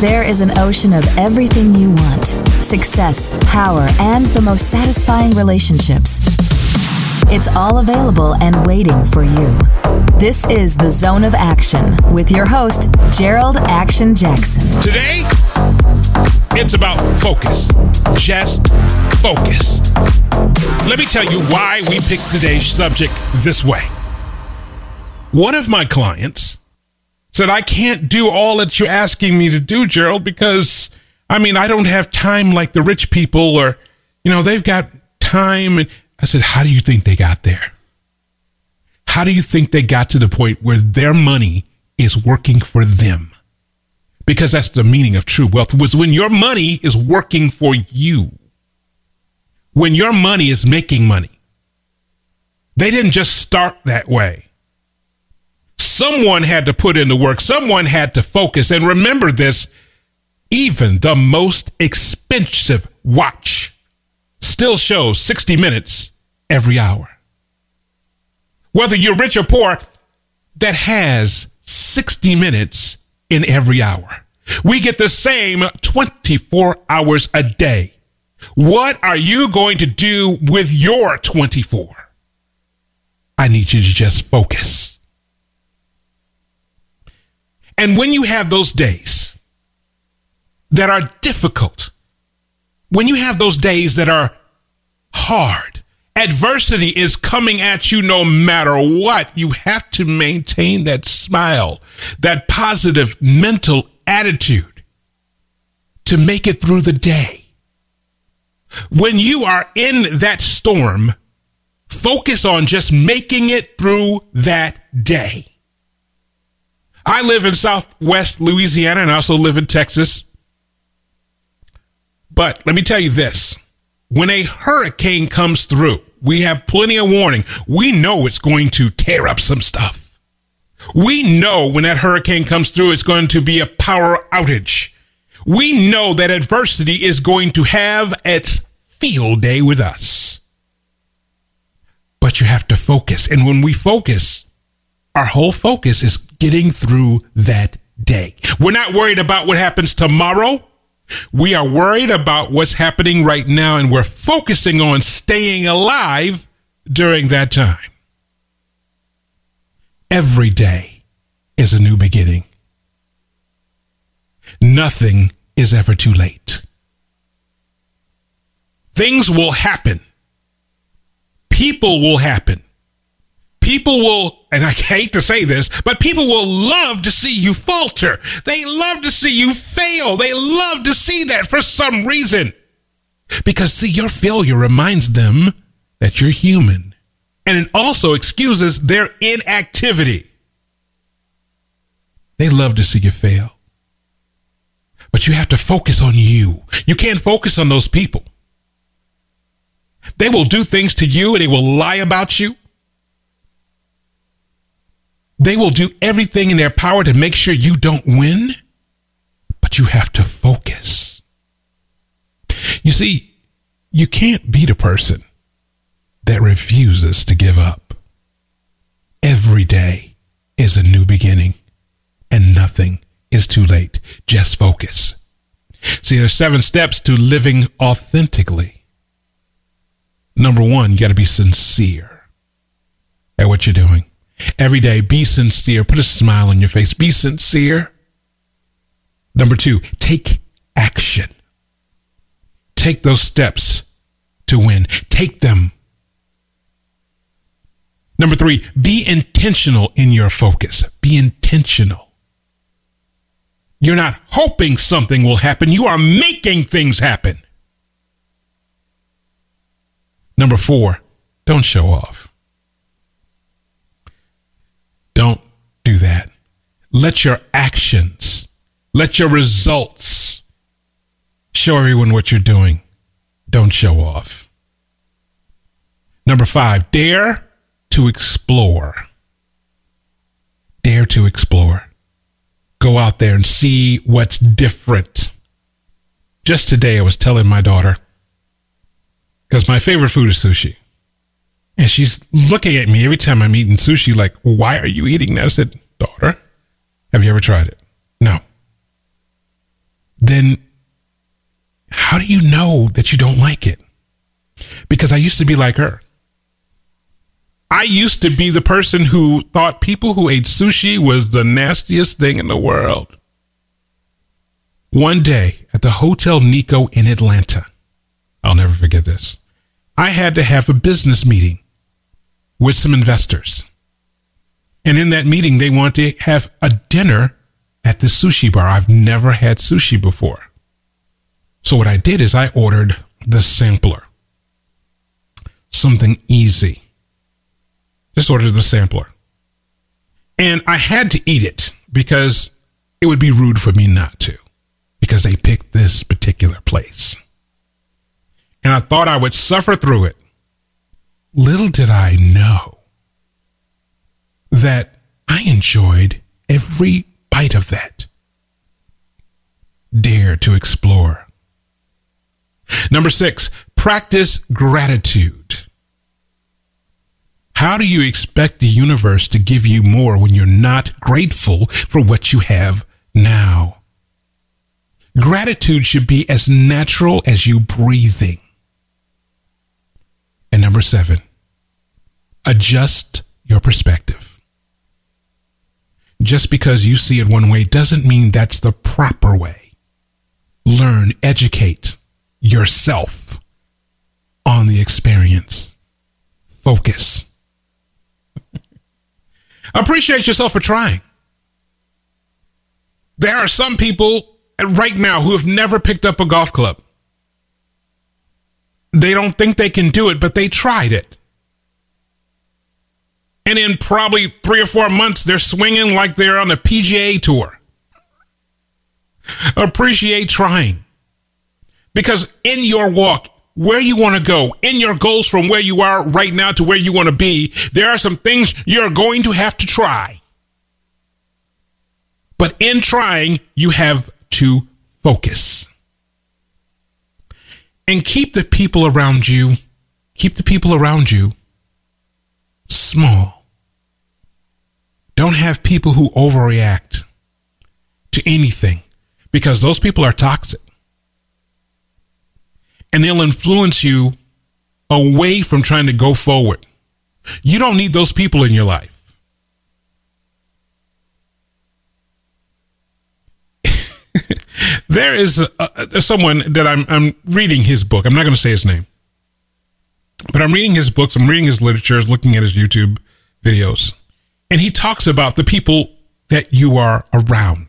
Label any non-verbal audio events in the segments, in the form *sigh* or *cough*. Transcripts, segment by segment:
There is an ocean of everything you want success, power, and the most satisfying relationships. It's all available and waiting for you. This is the Zone of Action with your host, Jerold Action Jackson. Today, it's about focus. Just focus. Let me tell you why we picked today's subject this way. One of my clients said, I can't do all that you're asking me to do, Jerold, because I mean, I don't have time like the rich people, or, you know, they've got time. And I said, How do you think they got there? How do you think they got to the point where their money is working for them? Because that's the meaning of true wealth was when your money is working for you. When your money is making money. They didn't just start that way. Someone had to put in the work. Someone had to focus. And remember this, even the most expensive watch still shows 60 minutes every hour. Whether you're rich or poor, that has 60 minutes in every hour. We get the same 24 hours a day. What are you going to do with your 24? I need you to just focus. And when you have those days that are difficult, when you have those days that are hard, adversity is coming at you no matter what, you have to maintain that smile, that positive mental attitude to make it through the day. When you are in that storm, focus on just making it through that day. I live in Southwest Louisiana and I also live in Texas. But let me tell you this when a hurricane comes through, we have plenty of warning. We know it's going to tear up some stuff. We know when that hurricane comes through, it's going to be a power outage. We know that adversity is going to have its field day with us. But you have to focus. And when we focus, our whole focus is getting through that day. We're not worried about what happens tomorrow. We are worried about what's happening right now and we're focusing on staying alive during that time. Every day is a new beginning. Nothing is ever too late. Things will happen. People will happen. People will, and I hate to say this, but people will love to see you falter. They love to see you fail. They love to see that for some reason. Because, see, your failure reminds them that you're human. And it also excuses their inactivity. They love to see you fail. But you have to focus on you. You can't focus on those people. They will do things to you and they will lie about you. They will do everything in their power to make sure you don't win, but you have to focus. You see, you can't beat a person that refuses to give up. Every day is a new beginning, and nothing is too late. Just focus. See, there's seven steps to living authentically. Number one, you got to be sincere at what you're doing. Every day, be sincere. Put a smile on your face. Be sincere. Number two, take action. Take those steps to win. Take them. Number three, be intentional in your focus. Be intentional. You're not hoping something will happen. You are making things happen. Number four, don't show off. Don't do that. Let your actions, let your results show everyone what you're doing. Don't show off. Number five, dare to explore. Dare to explore. Go out there and see what's different. Just today, I was telling my daughter, because my favorite food is sushi. And she's looking at me every time I'm eating sushi, like, why are you eating that? I said, daughter, have you ever tried it? No. then how do you know that you don't like it? Because I used to be like her. I used to be the person who thought people who ate sushi was the nastiest thing in the world. One day at the Hotel Nikko in Atlanta, I'll never forget this. I had to have a business meeting with some investors. And in that meeting, they want to have a dinner at the sushi bar. I've never had sushi before. So what I did is I ordered the sampler. Something easy. Just ordered the sampler. And I had to eat it because it would be rude for me not to because they picked this particular place. And I thought I would suffer through it. Little did I know that I enjoyed every bite of that. Dare to explore. Number six, practice gratitude. How do you expect the universe to give you more when you're not grateful for what you have now? Gratitude should be as natural as you breathing. And number seven, adjust your perspective. Just because you see it one way doesn't mean that's the proper way. Learn, educate yourself on the experience. Focus. *laughs* Appreciate yourself for trying. There are some people right now who have never picked up a golf club. They don't think they can do it, but they tried it. And in probably three or four months, they're swinging like they're on a PGA tour. Appreciate trying. Because in your walk, where you want to go, in your goals from where you are right now to where you want to be, there are some things you're going to have to try. But in trying, you have to focus. And keep the people around you, keep the people around you small. Don't have people who overreact to anything because those people are toxic. And they'll influence you away from trying to go forward. You don't need those people in your life. *laughs* there is a, a, someone that I'm, I'm reading his book. I'm not going to say his name, but I'm reading his books. I'm reading his literature, I'm looking at his YouTube videos, and he talks about the people that you are around,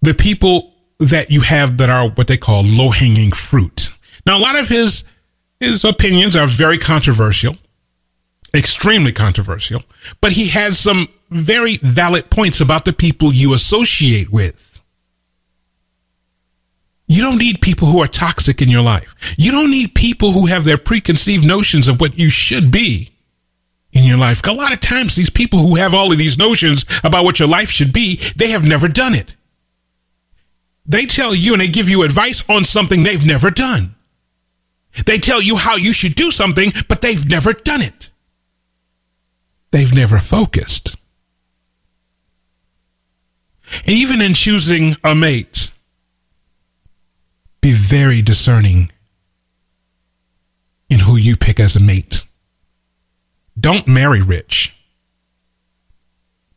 the people that you have that are what they call low hanging fruit. Now, a lot of his his opinions are very controversial, extremely controversial, but he has some very valid points about the people you associate with. You don't need people who are toxic in your life. You don't need people who have their preconceived notions of what you should be in your life. A lot of times, these people who have all of these notions about what your life should be, they have never done it. They tell you and they give you advice on something they've never done. They tell you how you should do something, but they've never done it. They've never focused. And even in choosing a mate, be very discerning in who you pick as a mate. Don't marry rich.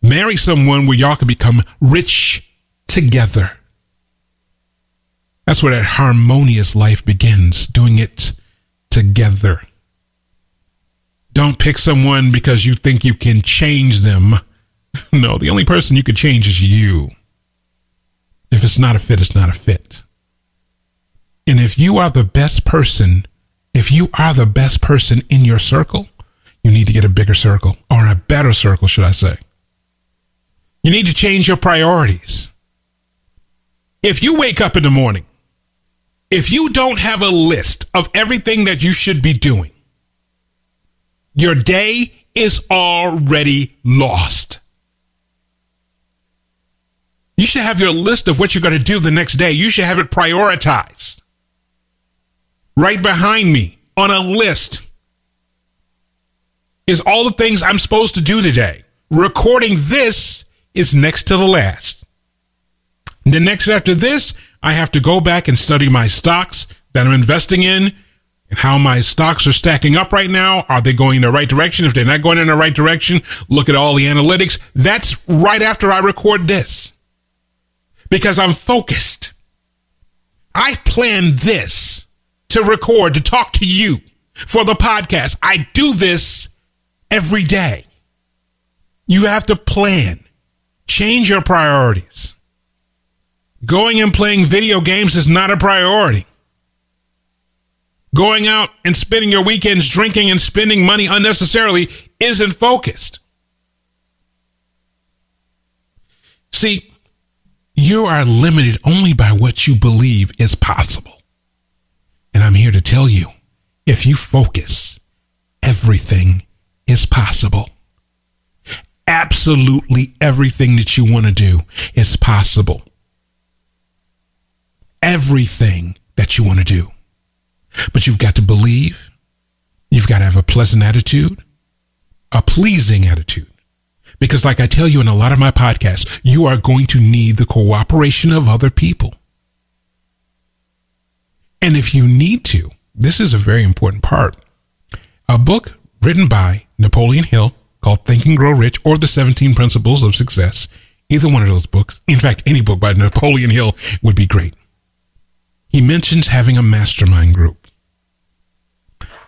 Marry someone where y'all can become rich together. That's where that harmonious life begins, doing it together. Don't pick someone because you think you can change them *laughs* No, the only person you could change is you. If it's not a fit, it's not a fit. And if you are the best person, if you are the best person in your circle, you need to get a bigger circle or a better circle, should I say. You need to change your priorities. If you wake up in the morning, if you don't have a list of everything that you should be doing, your day is already lost. You should have your list of what you're going to do the next day. You should have it prioritized. Right behind me on a list is all the things I'm supposed to do today. Recording this is next to the last. The next after this, I have to go back and study my stocks that I'm investing in and how my stocks are stacking up right now. Are they going in the right direction? If they're not going in the right direction, look at all the analytics. That's right after I record this because I'm focused. I planned this to record, to talk to you for the podcast. I do this every day. You have to plan, change your priorities. Going and playing video games is not a priority. Going out and spending your weekends drinking and spending money unnecessarily isn't focused. See, you are limited only by what you believe is possible. And I'm here to tell you if you focus, everything is possible. Absolutely everything that you want to do is possible. Everything that you want to do. But you've got to believe. You've got to have a pleasant attitude, a pleasing attitude. Because, like I tell you in a lot of my podcasts, you are going to need the cooperation of other people. And if you need to, this is a very important part. A book written by Napoleon Hill called Think and Grow Rich or The 17 Principles of Success. Either one of those books, in fact, any book by Napoleon Hill would be great. He mentions having a mastermind group.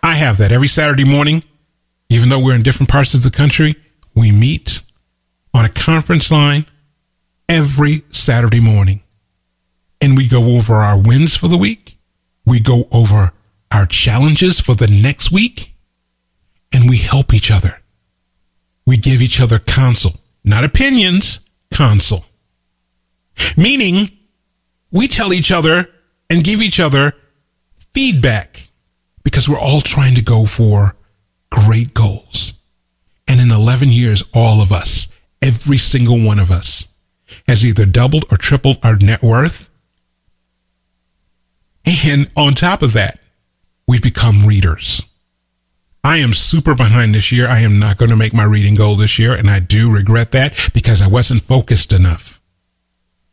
I have that every Saturday morning. Even though we're in different parts of the country, we meet on a conference line every Saturday morning. And we go over our wins for the week. We go over our challenges for the next week. And we help each other. We give each other counsel, not opinions, counsel. Meaning, we tell each other and give each other feedback because we're all trying to go for great goals. And in 11 years, all of us, every single one of us, has either doubled or tripled our net worth. And on top of that, we've become readers. I am super behind this year. I am not going to make my reading goal this year, and I do regret that because I wasn't focused enough.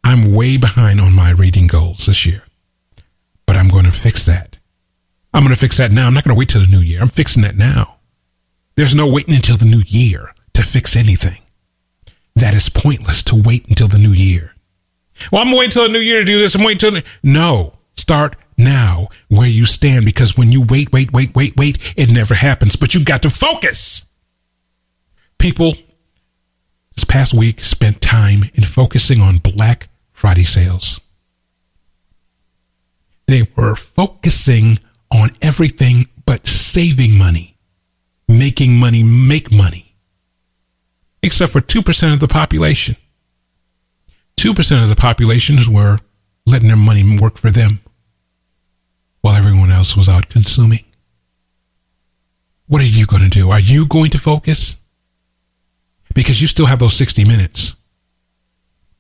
I'm way behind on my reading goals this year, but I'm going to fix that. I'm going to fix that now. I'm not going to wait till the new year. I'm fixing that now. There's no waiting until the new year to fix anything. That is pointless to wait until the new year. Well, I'm waiting until the new year to do this. I'm waiting until the... no. Start now where you stand because when you wait, wait, wait, wait, wait, it never happens. But you got to focus. People this past week spent time in focusing on Black Friday sales. They were focusing on everything but saving money, making money make money, except for 2% of the population. 2% of the population were letting their money work for them while everyone else was out consuming. What are you going to do? Are you going to focus? Because you still have those 60 minutes.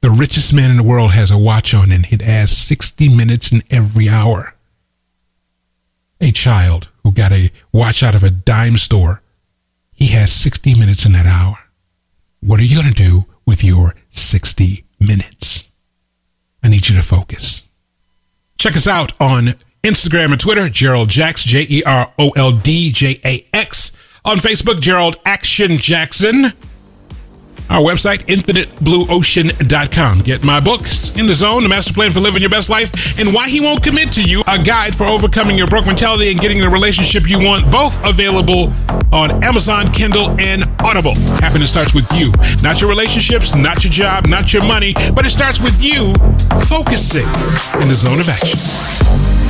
The richest man in the world has a watch on and it has 60 minutes in every hour. A child who got a watch out of a dime store, he has 60 minutes in that hour. What are you going to do with your 60 minutes? I need you to focus. Check us out on Instagram and Twitter, Jerold Jax, J E R O L D J A X. On Facebook, Jerold Action Jackson. Our website, infiniteblueocean.com. Get my books, In the Zone, The Master Plan for Living Your Best Life, and Why He Won't Commit to You, a guide for overcoming your broke mentality and getting the relationship you want, both available on Amazon, Kindle, and Audible. Happiness starts with you. Not your relationships, not your job, not your money, but it starts with you focusing in the zone of action.